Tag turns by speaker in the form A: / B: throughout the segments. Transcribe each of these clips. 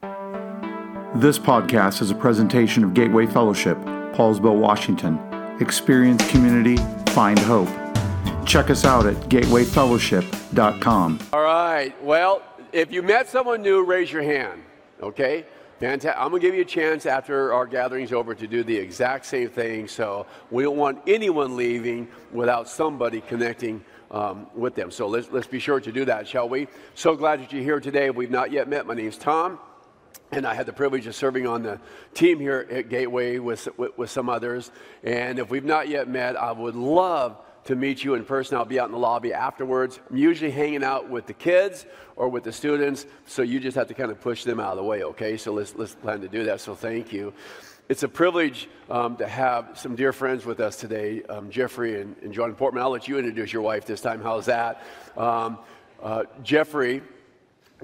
A: This podcast is a presentation of Gateway Fellowship, Poulsbo, Washington. Experience community, find hope. Check us out at gatewayfellowship.com.
B: All right. Well, if you met someone new, raise your hand. Okay? Fantastic. I'm going to give you a chance after our gathering's over to do the exact same thing. So we don't want anyone leaving without somebody connecting um, with them. So let's, let's be sure to do that, shall we? So glad that you're here today. We've not yet met, my name's Tom. And I had the privilege of serving on the team here at Gateway with, with, with some others. And if we've not yet met, I would love to meet you in person. I'll be out in the lobby afterwards. I'm usually hanging out with the kids or with the students, so you just have to kind of push them out of the way, okay? So let's, let's plan to do that. So thank you. It's a privilege um, to have some dear friends with us today, um, Jeffery and, and, Joanne Portmann. I'll let you introduce your wife this time. How's that? Um, uh, Jeffery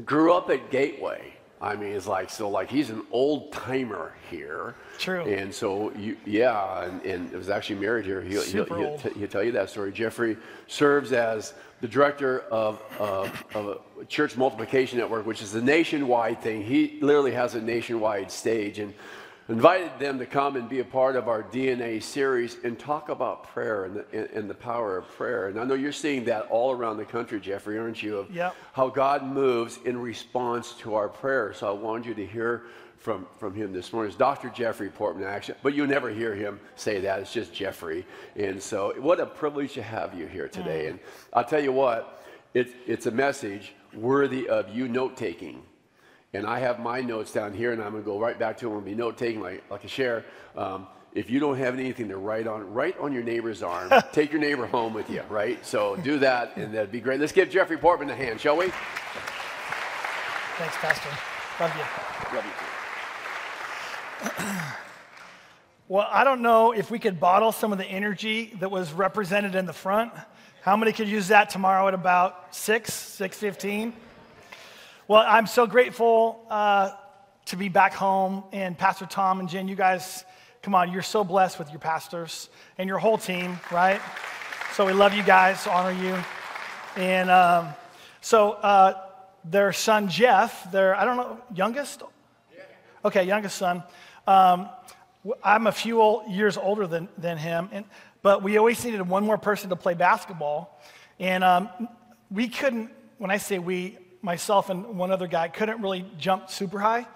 B: grew up at Gateway. I mean, it's like, so like he's an old timer here.
C: True.
B: And so, you, yeah, and, and was actually married here. He'll,
C: Super
B: he'll,
C: old.
B: He'll, he'll, tell you that story. Jeffery serves as the director of, uh, of a church multiplication network, which is a nationwide thing. He literally has a nationwide stage. And invited them to come and be a part of our DNA series and talk about prayer and the, and the power of prayer. And I know you're seeing that all around the country, Jeffery, aren't you? Of
C: yep.
B: how God moves in response to our prayer. So I wanted you to hear from, from him this morning. It's Dr. Jeffery Portmann, actually, but you'll never hear him say that. It's just Jeffery. And so, what a privilege to have you here today. Mm. And I'll tell you what, it, it's a message worthy of you note taking and I have my notes down here, and I'm going to go right back to them and be note taking like, like a share. Um, if you don't have anything to write on, write on your neighbor's arm. Take your neighbor home with you, right? So do that, and that'd be great. Let's give Jeffery Portmann a hand, shall we?
C: Thanks, Pastor. Love you.
B: Love
C: you too. well, I don't know if we could bottle some of the energy that was represented in the front. How many could use that tomorrow at about 6, 6.15? Well, I'm so grateful uh, to be back home. And Pastor Tom and Jen, you guys, come on, you're so blessed with your pastors and your whole team, right? So we love you guys, honor you. And um, so uh, their son Jeff, their, I don't know, youngest? Okay, youngest son. Um, I'm a few years older than, than him, and, but we always needed one more person to play basketball. And um, we couldn't, when I say we, myself and one other guy couldn't really jump super high.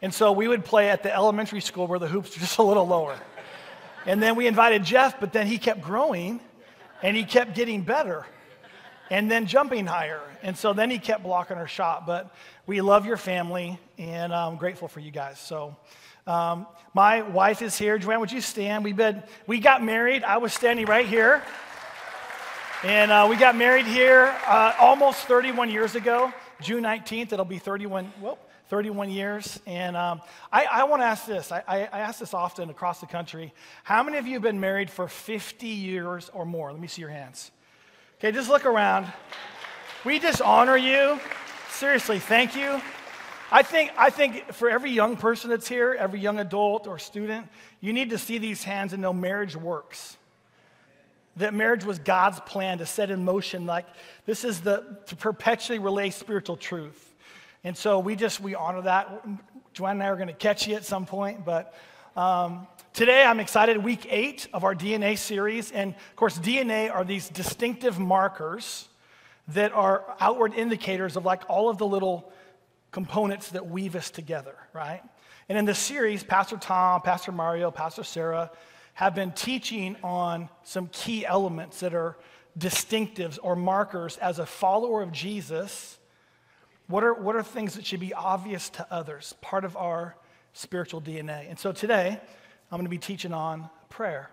C: And so we would play at the elementary school where the hoops were just a little lower. And then we invited Jeff, but then he kept growing and he kept getting better and then jumping higher. And so then he kept blocking our shot. But we love your family and I'm grateful for you guys. So um, my wife is here. Joanne, would you stand? We've been, we got married. I was standing right here. And uh, we got married here uh, almost 31 years ago. June 19th, it'll be 31, well, 31 years. And um, I, I want to ask this. I, I, I, ask this often across the country. How many of you have been married for 50 years or more? Let me see your hands. Okay, just look around. We just honor you. Seriously, thank you. I think, I think for every young person that's here, every young adult or student, you need to see these hands and know marriage works that marriage was God's plan to set in motion, like this is the to perpetually relay spiritual truth. And so we just we honor that. Joanne and I are going to catch you at some point, but um, today I'm excited. Week eight of our DNA series, and of course, DNA are these distinctive markers that are outward indicators of like all of the little components that weave us together, right? And in this series, Pastor Tom, Pastor Mario, Pastor Sarah have been teaching on some key elements that are distinctives or markers as a follower of Jesus. What are, what are things that should be obvious to others, part of our spiritual DNA? And so today, I'm going to be teaching on prayer.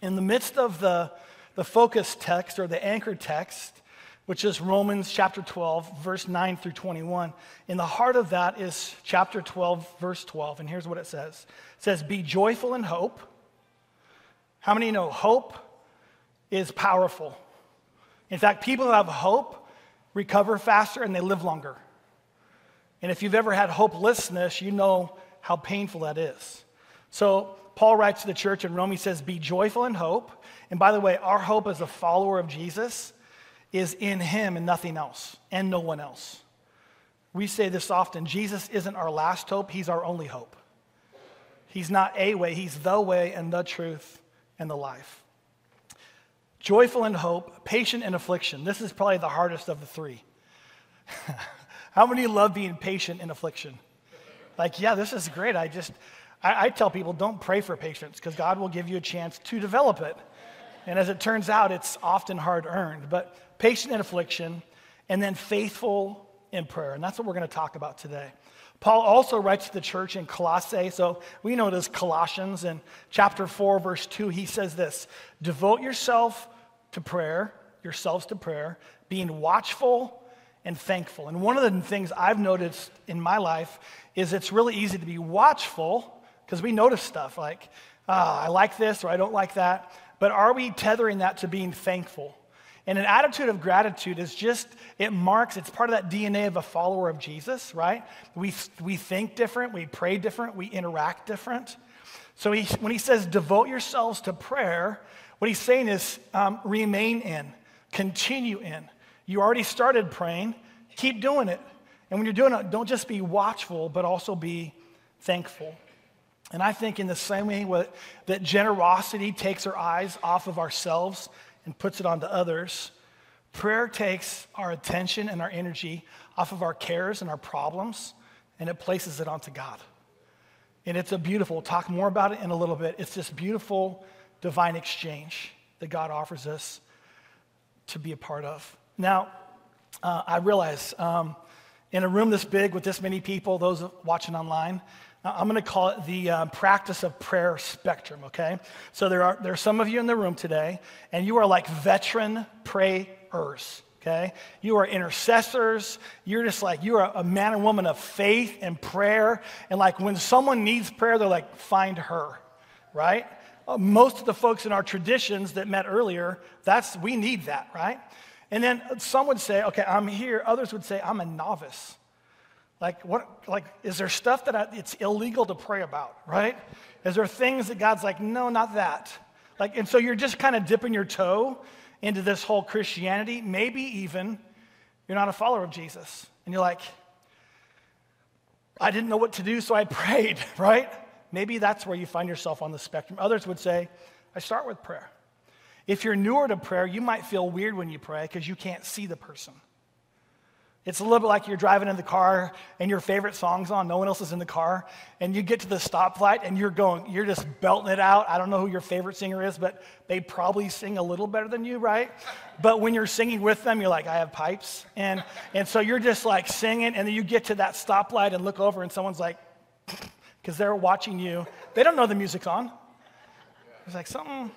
C: In the midst of the, the focus text or the anchor text, which is Romans chapter 12, verse 9 through 21. In the heart of that is chapter 12, verse 12. And here's what it says It says, Be joyful in hope how many know hope is powerful? In fact, people who have hope recover faster and they live longer. And if you've ever had hopelessness, you know how painful that is. So, Paul writes to the church in Rome, he says, Be joyful in hope. And by the way, our hope as a follower of Jesus is in him and nothing else, and no one else. We say this often Jesus isn't our last hope, He's our only hope. He's not a way, He's the way and the truth and the life. Joyful in hope, patient in affliction. This is probably the hardest of the three. How many love being patient in affliction? Like, yeah, this is great. I just, I, I tell people don't pray for patience because God will give you a chance to develop it. And as it turns out, it's often hard earned. But patient in affliction, and then faithful in prayer. And that's what we're going to talk about today. Paul also writes to the church in Colossae. So we know it as Colossians. In chapter 4, verse 2, he says this Devote yourself to prayer, yourselves to prayer, being watchful and thankful. And one of the things I've noticed in my life is it's really easy to be watchful because we notice stuff like, ah, I like this or I don't like that. But are we tethering that to being thankful? And an attitude of gratitude is just, it marks, it's part of that DNA of a follower of Jesus, right? We, we think different, we pray different, we interact different. So he, when he says devote yourselves to prayer, what he's saying is um, remain in, continue in. You already started praying, keep doing it. And when you're doing it, don't just be watchful, but also be thankful. And I think in the same way that generosity takes our eyes off of ourselves and puts it onto others, prayer takes our attention and our energy off of our cares and our problems and it places it onto God. And it's a beautiful, we'll talk more about it in a little bit. It's this beautiful divine exchange that God offers us to be a part of. Now, uh, I realize um, in a room this big with this many people, those watching online, I'm going to call it the uh, practice of prayer spectrum, okay? So there are, there are some of you in the room today, and you are like veteran prayers, okay? You are intercessors. You're just like, you're a, a man and woman of faith and prayer. And like when someone needs prayer, they're like, find her, right? Uh, most of the folks in our traditions that met earlier, that's, we need that, right? And then some would say, okay, I'm here. Others would say, I'm a novice. Like, what, like, is there stuff that I, it's illegal to pray about, right? Is there things that God's like, no, not that? Like, and so you're just kind of dipping your toe into this whole Christianity. Maybe even you're not a follower of Jesus. And you're like, I didn't know what to do, so I prayed, right? Maybe that's where you find yourself on the spectrum. Others would say, I start with prayer. If you're newer to prayer, you might feel weird when you pray because you can't see the person. It's a little bit like you're driving in the car and your favorite song's on, no one else is in the car, and you get to the stoplight and you're going, you're just belting it out. I don't know who your favorite singer is, but they probably sing a little better than you, right? But when you're singing with them, you're like, I have pipes. And, and so you're just like singing, and then you get to that stoplight and look over, and someone's like, because they're watching you. They don't know the music's on. It's like something.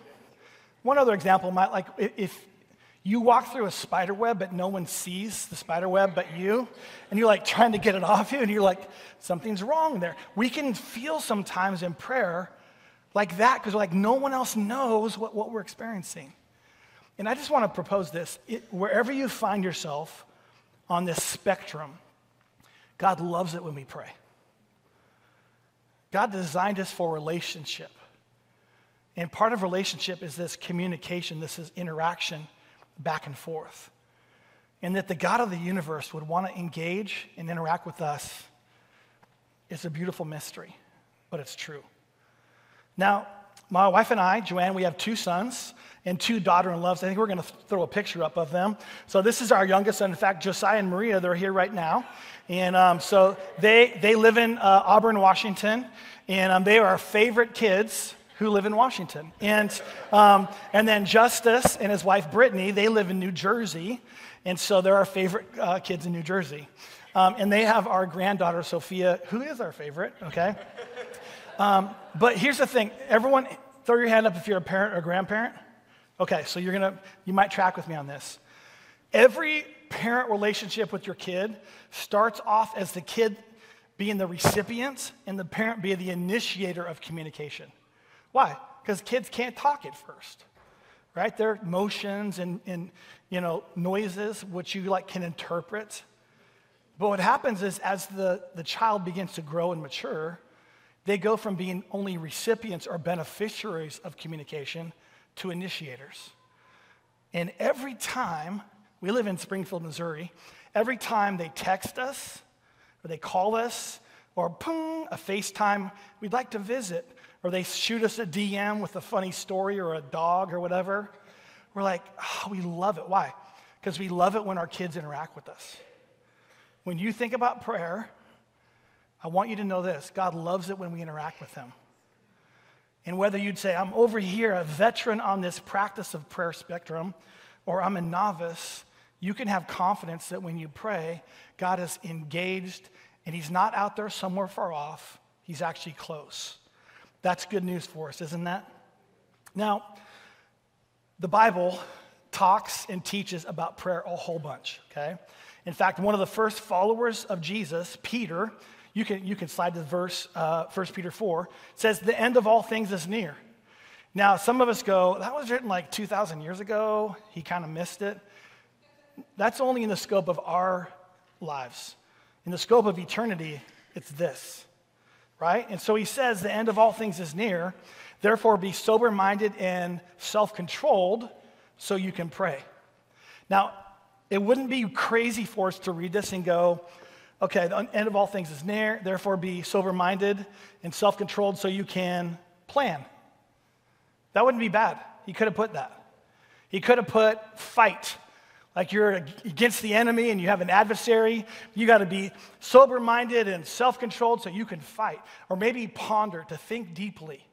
C: One other example might like if you walk through a spider web, but no one sees the spider web but you, and you're like trying to get it off you, and you're like, something's wrong there. We can feel sometimes in prayer like that because we're like no one else knows what, what we're experiencing. And I just want to propose this. It, wherever you find yourself on this spectrum, God loves it when we pray. God designed us for relationship. And part of relationship is this communication, this is interaction back and forth. And that the God of the universe would want to engage and interact with us is a beautiful mystery, but it's true. Now, my wife and I, Joanne, we have two sons and two daughter in laws. I think we're going to throw a picture up of them. So, this is our youngest son. In fact, Josiah and Maria, they're here right now. And um, so, they, they live in uh, Auburn, Washington. And um, they are our favorite kids who live in Washington. And, um, and then Justice and his wife Brittany, they live in New Jersey. And so they're our favorite uh, kids in New Jersey. Um, and they have our granddaughter, Sophia, who is our favorite, okay? Um, but here's the thing everyone, throw your hand up if you're a parent or grandparent. Okay, so you're gonna, you might track with me on this. Every parent relationship with your kid starts off as the kid being the recipient and the parent being the initiator of communication. Why? Because kids can't talk at first, right? Their motions and, and you know noises, which you like can interpret. But what happens is as the, the child begins to grow and mature, they go from being only recipients or beneficiaries of communication to initiators. And every time, we live in Springfield, Missouri, every time they text us or they call us, or boom, a FaceTime, we'd like to visit, or they shoot us a DM with a funny story or a dog or whatever. We're like, oh, we love it. Why? Because we love it when our kids interact with us. When you think about prayer, I want you to know this God loves it when we interact with Him. And whether you'd say, I'm over here, a veteran on this practice of prayer spectrum, or I'm a novice, you can have confidence that when you pray, God is engaged and He's not out there somewhere far off. He's actually close. That's good news for us, isn't that? Now, the Bible talks and teaches about prayer a whole bunch, okay? In fact, one of the first followers of Jesus, Peter, you can, you can slide to verse, uh, 1 Peter 4, says, The end of all things is near. Now, some of us go, that was written like 2,000 years ago. He kind of missed it. That's only in the scope of our lives. In the scope of eternity, it's this, right? And so he says, The end of all things is near. Therefore, be sober minded and self controlled so you can pray. Now, it wouldn't be crazy for us to read this and go, okay, the end of all things is near, therefore be sober minded and self controlled so you can plan. That wouldn't be bad. He could have put that. He could have put fight. Like you're against the enemy and you have an adversary, you got to be sober minded and self controlled so you can fight. Or maybe ponder, to think deeply.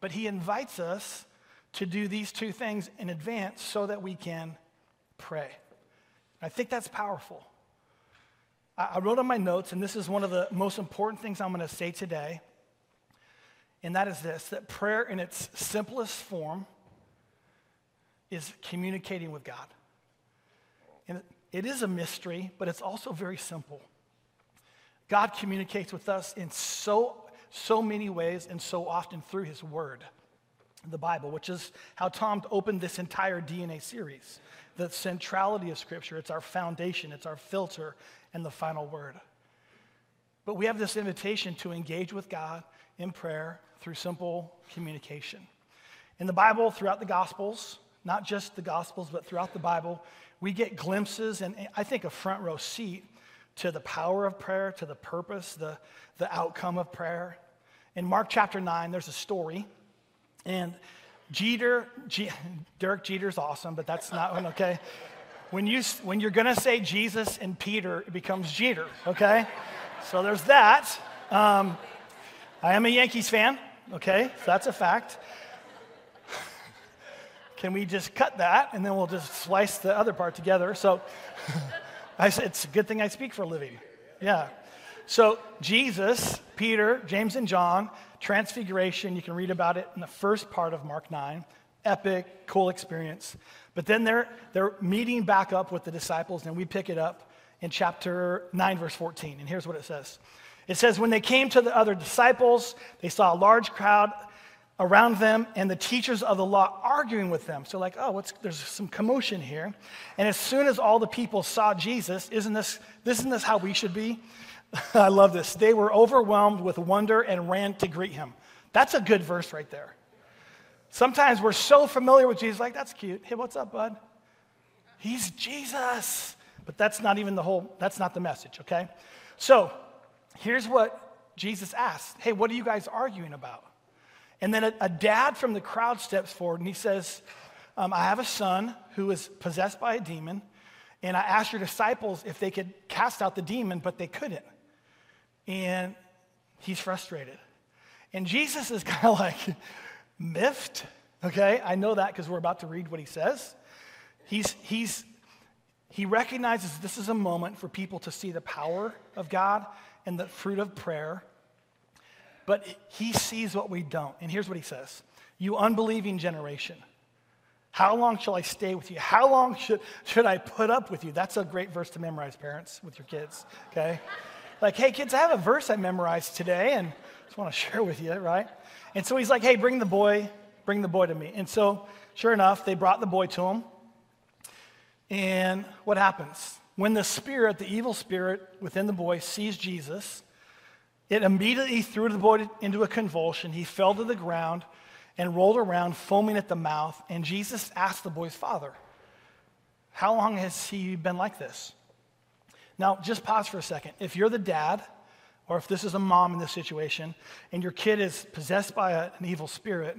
C: But he invites us to do these two things in advance so that we can pray. I think that's powerful. I wrote on my notes, and this is one of the most important things I'm going to say today, and that is this that prayer in its simplest form is communicating with God. And it is a mystery, but it's also very simple. God communicates with us in so, so many ways and so often through His Word, the Bible, which is how Tom opened this entire DNA series. The centrality of Scripture, it's our foundation, it's our filter, and the final word. But we have this invitation to engage with God in prayer through simple communication. In the Bible, throughout the Gospels, not just the Gospels, but throughout the Bible, we get glimpses and I think a front row seat to the power of prayer, to the purpose, the, the outcome of prayer. In Mark chapter 9, there's a story, and Jeter, G, Derek Jeter's awesome, but that's not one, okay? when, you, when you're to say Jesus and Peter, it becomes Jeter, okay? so there's that. Um, I am a Yankees fan, okay? So that's a fact. Can we just cut that and then we'll just slice the other part together? So I, said it's a good thing I speak for a living. Yeah. So Jesus, Peter, James, and John, transfiguration, you can read about it in the first part of Mark 9. Epic, cool experience. But then they're, they're meeting back up with the disciples, and we pick it up in chapter 9, verse 14. And here's what it says It says, When they came to the other disciples, they saw a large crowd around them and the teachers of the law arguing with them. So, like, oh, what's, there's some commotion here. And as soon as all the people saw Jesus, isn't this, isn't this how we should be? I love this. They were overwhelmed with wonder and ran to greet him. That's a good verse right there. Sometimes we're so familiar with Jesus, like, that's cute. Hey, what's up, bud? He's Jesus. But that's not even the whole, that's not the message, okay? So here's what Jesus asked Hey, what are you guys arguing about? And then a, a dad from the crowd steps forward and he says, um, I have a son who is possessed by a demon, and I asked your disciples if they could cast out the demon, but they couldn't. And he's frustrated. And Jesus is kind of like, miffed. Okay, I know that because we're about to read what he says. He's, he's, he recognizes this is a moment for people to see the power of God and the fruit of prayer. But he sees what we don't. And here's what he says You unbelieving generation, how long shall I stay with you? How long should, should I put up with you? That's a great verse to memorize, parents, with your kids, okay? like, hey, kids, I have a verse I memorized today and just want to share with you, right? And so he's like, hey, bring the boy, bring the boy to me. And so, sure enough, they brought the boy to him. And what happens? When the spirit, the evil spirit within the boy, sees Jesus, it immediately threw the boy into a convulsion. He fell to the ground and rolled around, foaming at the mouth. And Jesus asked the boy's father, How long has he been like this? Now, just pause for a second. If you're the dad, or if this is a mom in this situation, and your kid is possessed by a, an evil spirit,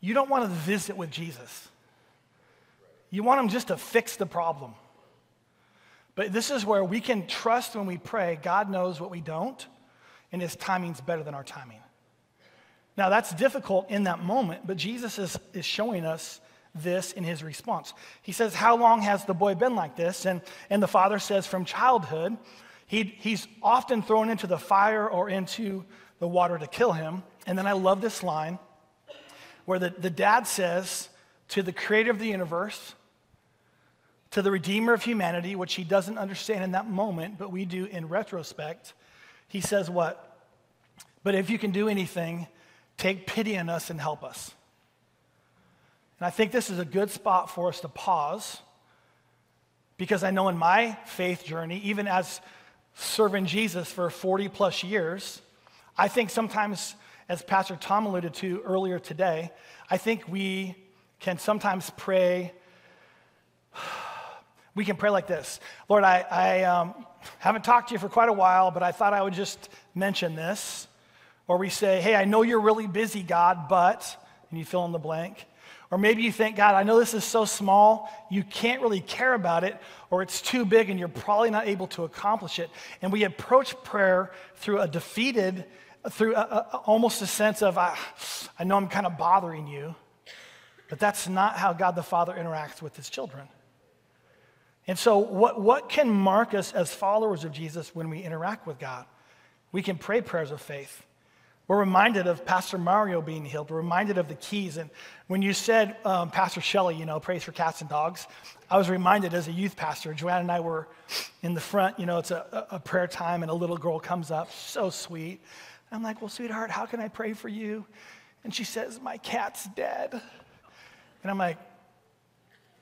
C: you don't want to visit with Jesus. You want him just to fix the problem. But this is where we can trust when we pray, God knows what we don't, and his timing's better than our timing. Now, that's difficult in that moment, but Jesus is, is showing us this in his response. He says, How long has the boy been like this? And, and the father says, From childhood. He, he's often thrown into the fire or into the water to kill him. And then I love this line where the, the dad says to the creator of the universe, to the redeemer of humanity, which he doesn't understand in that moment, but we do in retrospect, he says, What? But if you can do anything, take pity on us and help us. And I think this is a good spot for us to pause because I know in my faith journey, even as serving Jesus for 40 plus years, I think sometimes, as Pastor Tom alluded to earlier today, I think we can sometimes pray. We can pray like this Lord, I, I um, haven't talked to you for quite a while, but I thought I would just mention this. Or we say, Hey, I know you're really busy, God, but, and you fill in the blank. Or maybe you think, God, I know this is so small, you can't really care about it, or it's too big and you're probably not able to accomplish it. And we approach prayer through a defeated, through a, a, almost a sense of, I, I know I'm kind of bothering you. But that's not how God the Father interacts with his children. And so, what, what can mark us as followers of Jesus when we interact with God? We can pray prayers of faith. We're reminded of Pastor Mario being healed. We're reminded of the keys. And when you said, um, Pastor Shelley, you know, praise for cats and dogs, I was reminded as a youth pastor, Joanne and I were in the front, you know, it's a, a prayer time, and a little girl comes up, so sweet. I'm like, well, sweetheart, how can I pray for you? And she says, my cat's dead. And I'm like,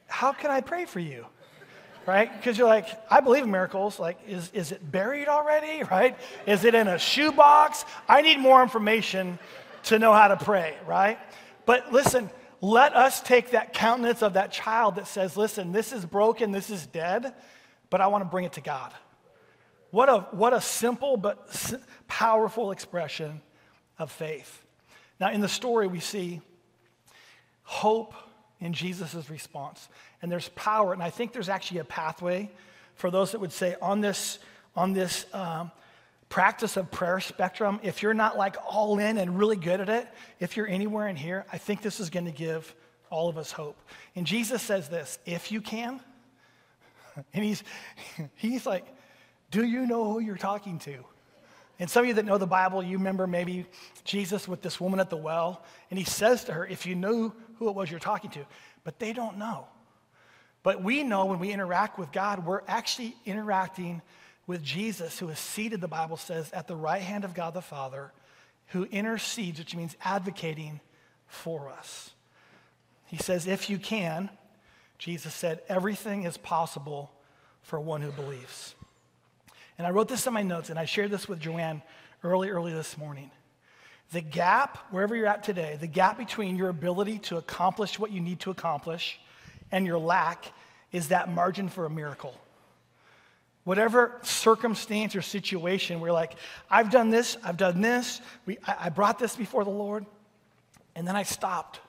C: how can I pray for you? Right? Because you're like, I believe in miracles. Like, is, is it buried already, right? Is it in a shoebox? I need more information to know how to pray, right? But listen, let us take that countenance of that child that says, listen, this is broken, this is dead, but I want to bring it to God. What a, what a simple but powerful expression of faith. Now, in the story, we see hope in Jesus' response. And there's power. And I think there's actually a pathway for those that would say on this, on this um, practice of prayer spectrum, if you're not like all in and really good at it, if you're anywhere in here, I think this is going to give all of us hope. And Jesus says this if you can, and he's, he's like, do you know who you're talking to? And some of you that know the Bible, you remember maybe Jesus with this woman at the well, and he says to her, If you knew who it was you're talking to, but they don't know. But we know when we interact with God, we're actually interacting with Jesus, who is seated, the Bible says, at the right hand of God the Father, who intercedes, which means advocating for us. He says, If you can, Jesus said, everything is possible for one who believes. And I wrote this in my notes, and I shared this with Joanne early, early this morning. The gap, wherever you're at today, the gap between your ability to accomplish what you need to accomplish and your lack is that margin for a miracle. Whatever circumstance or situation where, like, I've done this, I've done this, we, I, I brought this before the Lord, and then I stopped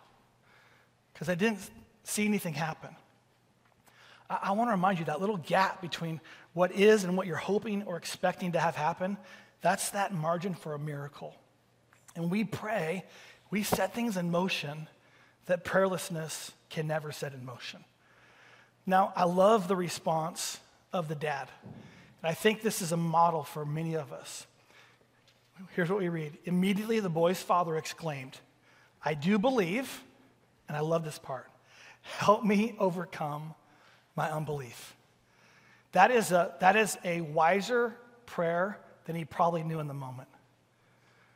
C: because I didn't see anything happen. I, I want to remind you that little gap between what is and what you're hoping or expecting to have happen, that's that margin for a miracle. And we pray, we set things in motion that prayerlessness can never set in motion. Now, I love the response of the dad. And I think this is a model for many of us. Here's what we read Immediately the boy's father exclaimed, I do believe, and I love this part, help me overcome my unbelief. That is a, that is a wiser prayer than he probably knew in the moment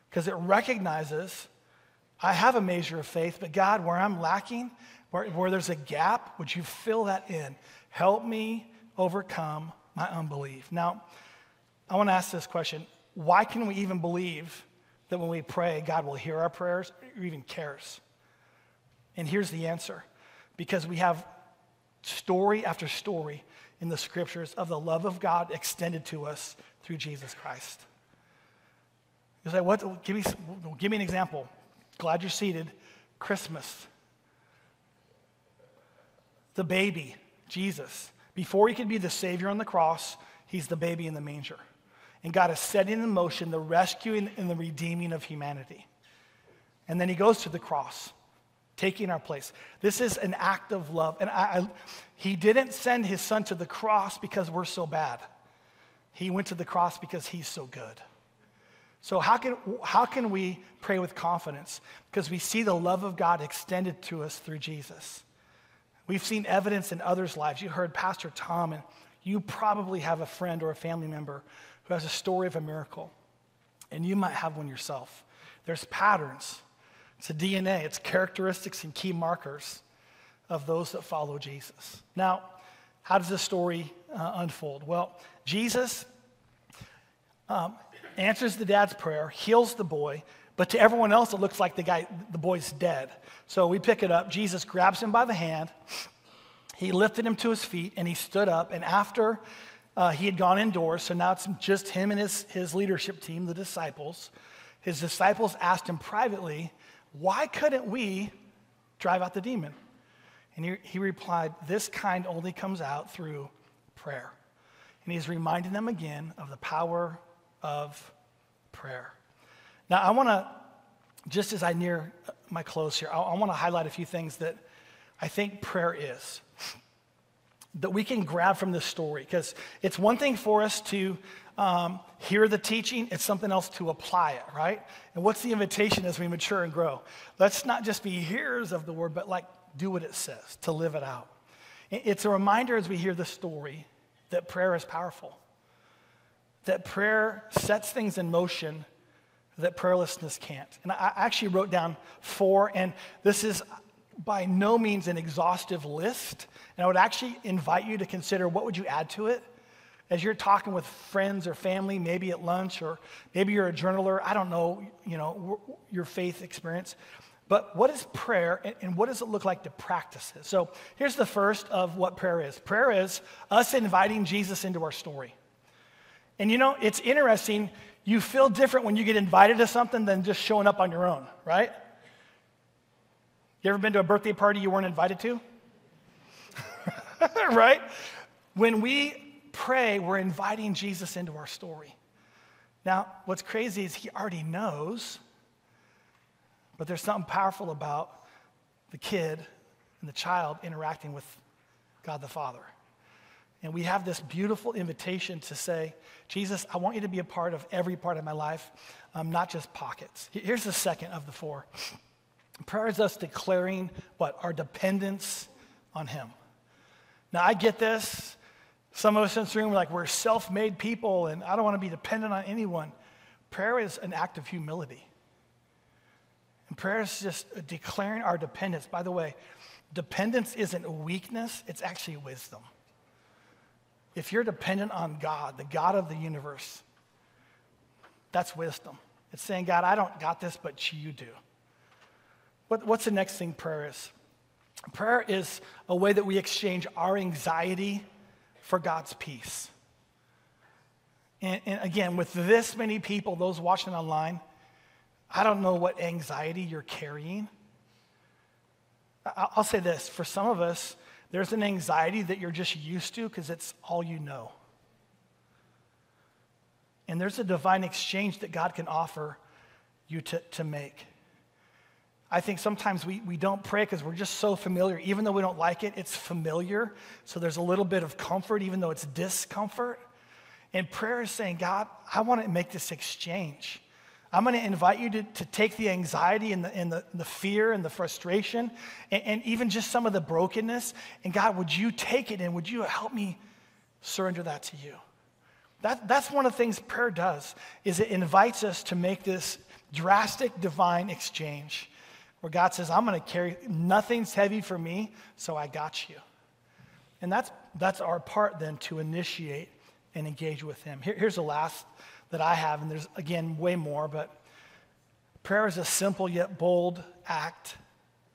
C: because it recognizes I have a measure of faith, but God, where I'm lacking, where, where there's a gap, would you fill that in? Help me overcome my unbelief. Now, I want to ask this question why can we even believe that when we pray, God will hear our prayers or even cares? And here's the answer because we have story after story in the scriptures of the love of God extended to us through Jesus Christ. You say, what? Give me, give me an example. Glad you're seated. Christmas. The baby, Jesus. Before he could be the Savior on the cross, he's the baby in the manger. And God is setting in motion the rescuing and the redeeming of humanity. And then he goes to the cross, taking our place. This is an act of love. And I, I, he didn't send his son to the cross because we're so bad, he went to the cross because he's so good. So, how can, how can we pray with confidence? Because we see the love of God extended to us through Jesus. We've seen evidence in others' lives. You heard Pastor Tom, and you probably have a friend or a family member who has a story of a miracle, and you might have one yourself. There's patterns, it's a DNA, it's characteristics and key markers of those that follow Jesus. Now, how does this story uh, unfold? Well, Jesus um, answers the dad's prayer, heals the boy, but to everyone else, it looks like the guy, the boy's dead. So we pick it up. Jesus grabs him by the hand. He lifted him to his feet and he stood up. And after uh, he had gone indoors, so now it's just him and his, his leadership team, the disciples, his disciples asked him privately, Why couldn't we drive out the demon? And he, he replied, This kind only comes out through prayer. And he's reminding them again of the power of prayer. Now, I want to, just as I near my close here, I, I want to highlight a few things that I think prayer is that we can grab from this story because it's one thing for us to um, hear the teaching, it's something else to apply it, right? And what's the invitation as we mature and grow? Let's not just be hearers of the word, but like do what it says, to live it out. It's a reminder as we hear the story that prayer is powerful that prayer sets things in motion that prayerlessness can't. And I actually wrote down four, and this is by no means an exhaustive list. And I would actually invite you to consider what would you add to it as you're talking with friends or family, maybe at lunch, or maybe you're a journaler. I don't know, you know, your faith experience. But what is prayer and what does it look like to practice it? So here's the first of what prayer is prayer is us inviting Jesus into our story. And you know, it's interesting. You feel different when you get invited to something than just showing up on your own, right? You ever been to a birthday party you weren't invited to? right? When we pray, we're inviting Jesus into our story. Now, what's crazy is he already knows, but there's something powerful about the kid and the child interacting with God the Father. And we have this beautiful invitation to say, Jesus, I want you to be a part of every part of my life, um, not just pockets. Here's the second of the four prayer is us declaring what? Our dependence on Him. Now, I get this. Some of us in this room are like, we're self made people, and I don't want to be dependent on anyone. Prayer is an act of humility. And prayer is just declaring our dependence. By the way, dependence isn't weakness, it's actually wisdom if you're dependent on God, the God of the universe, that's wisdom. It's saying, God, I don't got this, but you do. What, what's the next thing prayer is? Prayer is a way that we exchange our anxiety for God's peace. And, and, again, with this many people, those watching online, I don't know what anxiety you're carrying. I'll say this for some of us, there's an anxiety that you're just used to because it's all you know. And there's a divine exchange that God can offer you to, to make. I think sometimes we, we don't pray because we're just so familiar. Even though we don't like it, it's familiar. So there's a little bit of comfort, even though it's discomfort. And prayer is saying, God, I want to make this exchange. I'm going to invite you to, to take the anxiety and the, and the, the fear and the frustration and, and even just some of the brokenness. And God, would you take it and would you help me surrender that to you? That, that's one of the things prayer does is it invites us to make this drastic divine exchange where God says, I'm going to carry, nothing's heavy for me, so I got you. And that's, that's our part then to initiate and engage with Him. Here, here's the last that I have, and there's again way more, but prayer is a simple yet bold act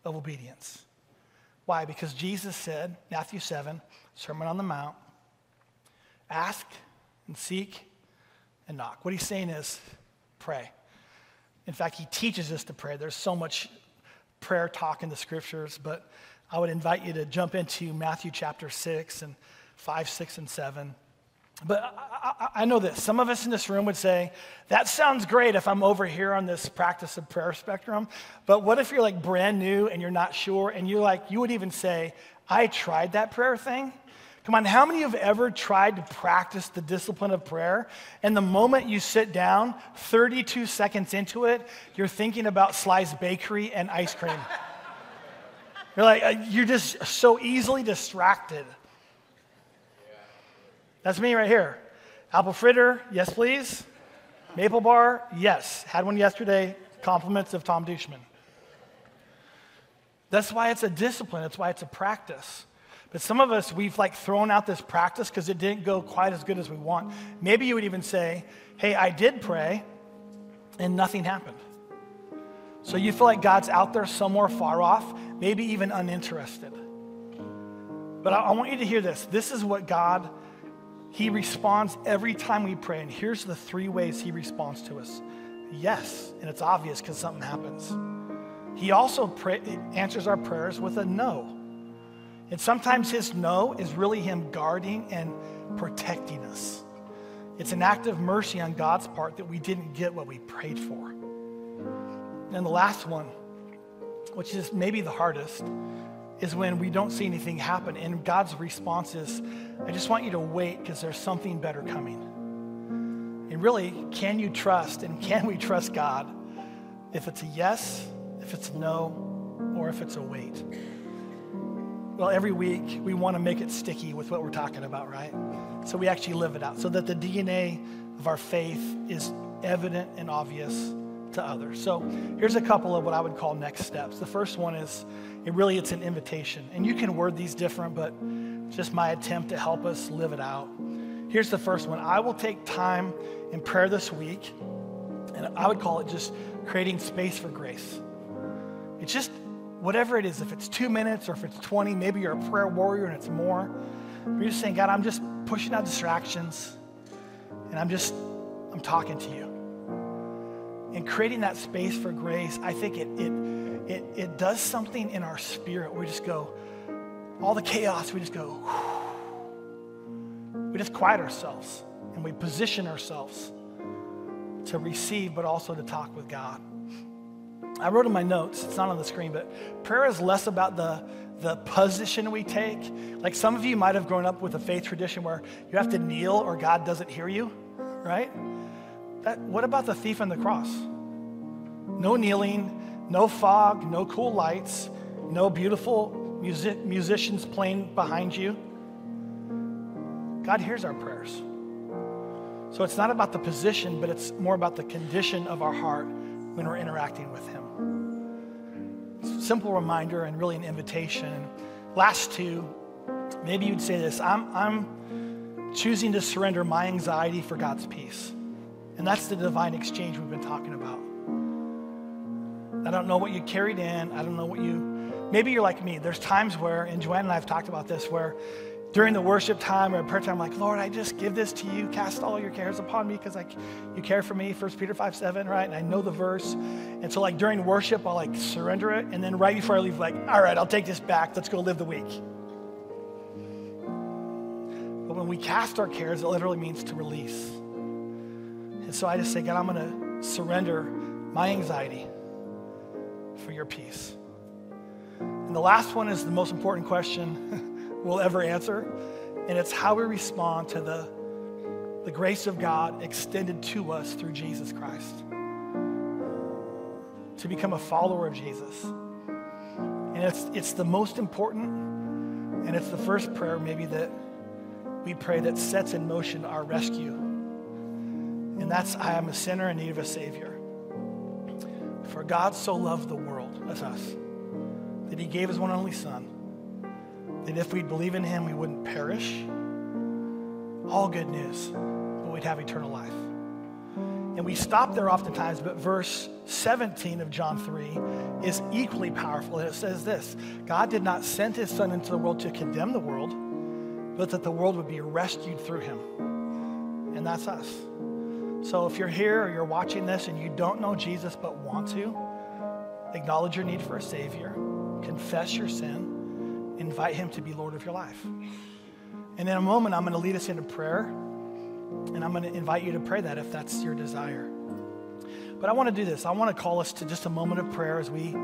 C: of obedience. Why? Because Jesus said, Matthew 7, Sermon on the Mount, Ask and seek and knock. What he's saying is pray. In fact, he teaches us to pray. There's so much prayer talk in the scriptures, but I would invite you to jump into Matthew chapter 6 and 5, 6, and 7. But I, I, I, know this. Some of us in this room would say, that sounds great if I'm over here on this practice of prayer spectrum. But what if you're like brand new and you're not sure and you're like, you would even say, I tried that prayer thing Come on, how many of you have ever tried to practice the discipline of prayer? And the moment you sit down, 32 seconds into it, you're thinking about Sluys Bakery and ice cream. you're like, uh, you're just so easily distracted. That's me right here. Apple fritter, yes, please. Maple bar, yes. Had one yesterday. Compliments of Tom Dushman. That's why it's a discipline, that's why it's a practice. But some of us, we've like thrown out this practice because it didn't go quite as good as we want. Maybe you would even say, hey, I did pray and nothing happened. So you feel like God's out there somewhere far off, maybe even uninterested. But I, I want you to hear this. This is what God, He responds every time we pray. And here's the three ways He responds to us yes, and it's obvious because something happens. He also pray, answers our prayers with a no. And sometimes his no is really him guarding and protecting us. It's an act of mercy on God's part that we didn't get what we prayed for. And the last one, which is maybe the hardest, is when we don't see anything happen. And God's response is, I just want you to wait because there's something better coming. And really, can you trust and can we trust God if it's a yes, if it's a no, or if it's a wait? Well, every week we want to make it sticky with what we're talking about, right? So we actually live it out so that the DNA of our faith is evident and obvious to others. So here's a couple of what I would call next steps. The first one is it really it's an invitation. And you can word these different, but just my attempt to help us live it out. Here's the first one. I will take time in prayer this week, and I would call it just creating space for grace. It's just whatever it is, if it's two minutes or if it's 20, maybe you're a prayer warrior and it's more. You're just saying, God, I'm just pushing out distractions and I'm just, I'm talking to you. And creating that space for grace, I think it, it, it, it does something in our spirit. We just go, all the chaos, we just go, whew. we just quiet ourselves and we position ourselves to receive, but also to talk with God. I wrote in my notes, it's not on the screen, but prayer is less about the, the position we take. Like some of you might have grown up with a faith tradition where you have to kneel or God doesn't hear you, right? That, what about the thief on the cross? No kneeling, no fog, no cool lights, no beautiful music, musicians playing behind you. God hears our prayers. So it's not about the position, but it's more about the condition of our heart when we're interacting with Him simple reminder and really an invitation. Last two, maybe you'd say this I'm, I'm choosing to surrender my anxiety for God's peace. And that's the divine exchange we've been talking about. I don't know what you carried in. I don't know what you, maybe you're like me. There's times where, and Joanne and I have talked about this, where during the worship time or prayer time, I'm like, Lord, I just give this to you. Cast all your cares upon me because like you care for me. 1 Peter 5, 7, right? And I know the verse. And so like during worship, I'll like surrender it. And then right before I leave, like, all right, I'll take this back. Let's go live the week. But when we cast our cares, it literally means to release. And so I just say, God, I'm going to surrender my anxiety for your peace. And the last one is the most important question. we'll ever answer. And it's how we respond to the, the grace of God extended to us through Jesus Christ. To become a follower of Jesus. And it's, it's the most important, and it's the first prayer maybe that we pray that sets in motion our rescue. And that's I am a sinner in need of a Savior. For God so loved the world, that's us, that He gave His one and only Son that if we'd believe in him, we wouldn't perish. All good news, but we'd have eternal life. And we stop there oftentimes, but verse 17 of John 3 is equally powerful. And it says this God did not send his son into the world to condemn the world, but that the world would be rescued through him. And that's us. So if you're here or you're watching this and you don't know Jesus but want to, acknowledge your need for a Savior, confess your sin, invite Him to be Lord of your life. And in a moment, I'm going to lead us into prayer, and I'm going to invite you to pray that if that's your desire. But I want to do this. I want to call us to just a moment of prayer as we,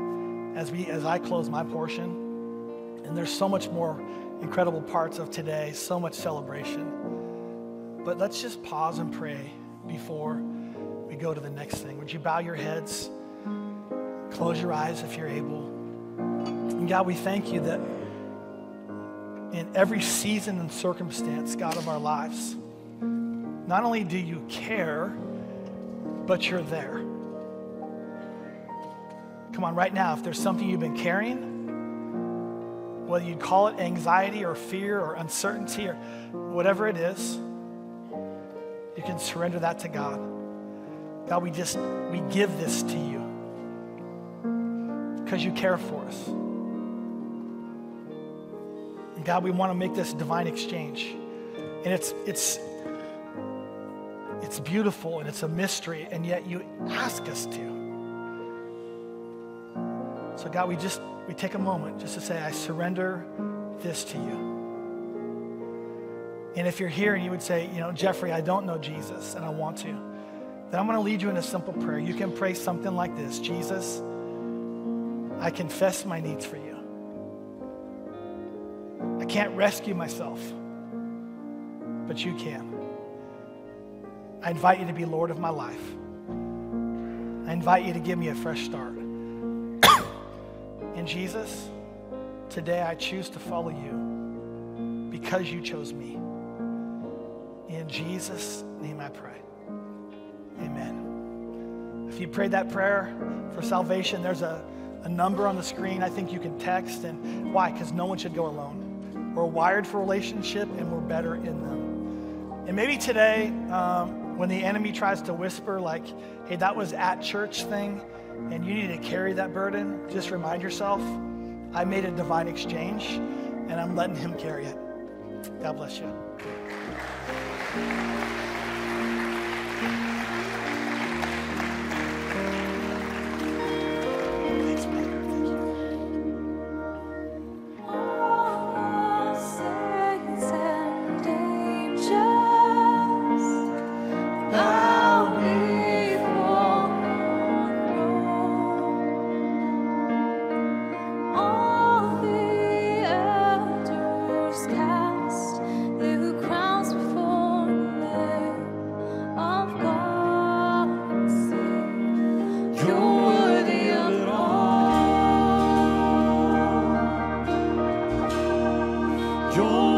C: as we, as I close my portion. And there's so much more incredible parts of today, so much celebration. But let's just pause and pray before we go to the next thing. Would you bow your heads? Close your eyes if you're able. And God, we thank you that in every season and circumstance, God, of our lives, not only do you care, but you're there. Come on, right now, if there's something you've been carrying, whether you'd call it anxiety or fear or uncertainty or whatever it is, you can surrender that to God. God, we just, we give this to you because you care for us. And God, we want to make this divine exchange. And it's, it's, it's beautiful and it's a mystery, and yet you ask us to. So, God, we just we take a moment just to say, I surrender this to you. And if you're here and you would say, you know, Jeffery, I don't know Jesus and I want to, then I'm going to lead you in a simple prayer. You can pray something like this Jesus, I confess my needs for you. I can't rescue myself, but you can. I invite you to be Lord of my life. I invite you to give me a fresh start. and Jesus, today I choose to follow you because you chose me. In Jesus' name I pray. Amen. If you prayed that prayer for salvation, there's a, a number on the screen I think you can text. And why? Because no one should go alone. We're wired for relationship and we're better in them. And maybe today, um, when the enemy tries to whisper, like, hey, that was at church thing, and you need to carry that burden, just remind yourself, I made a divine exchange and I'm letting him carry it. God bless you. Thanks,
D: You're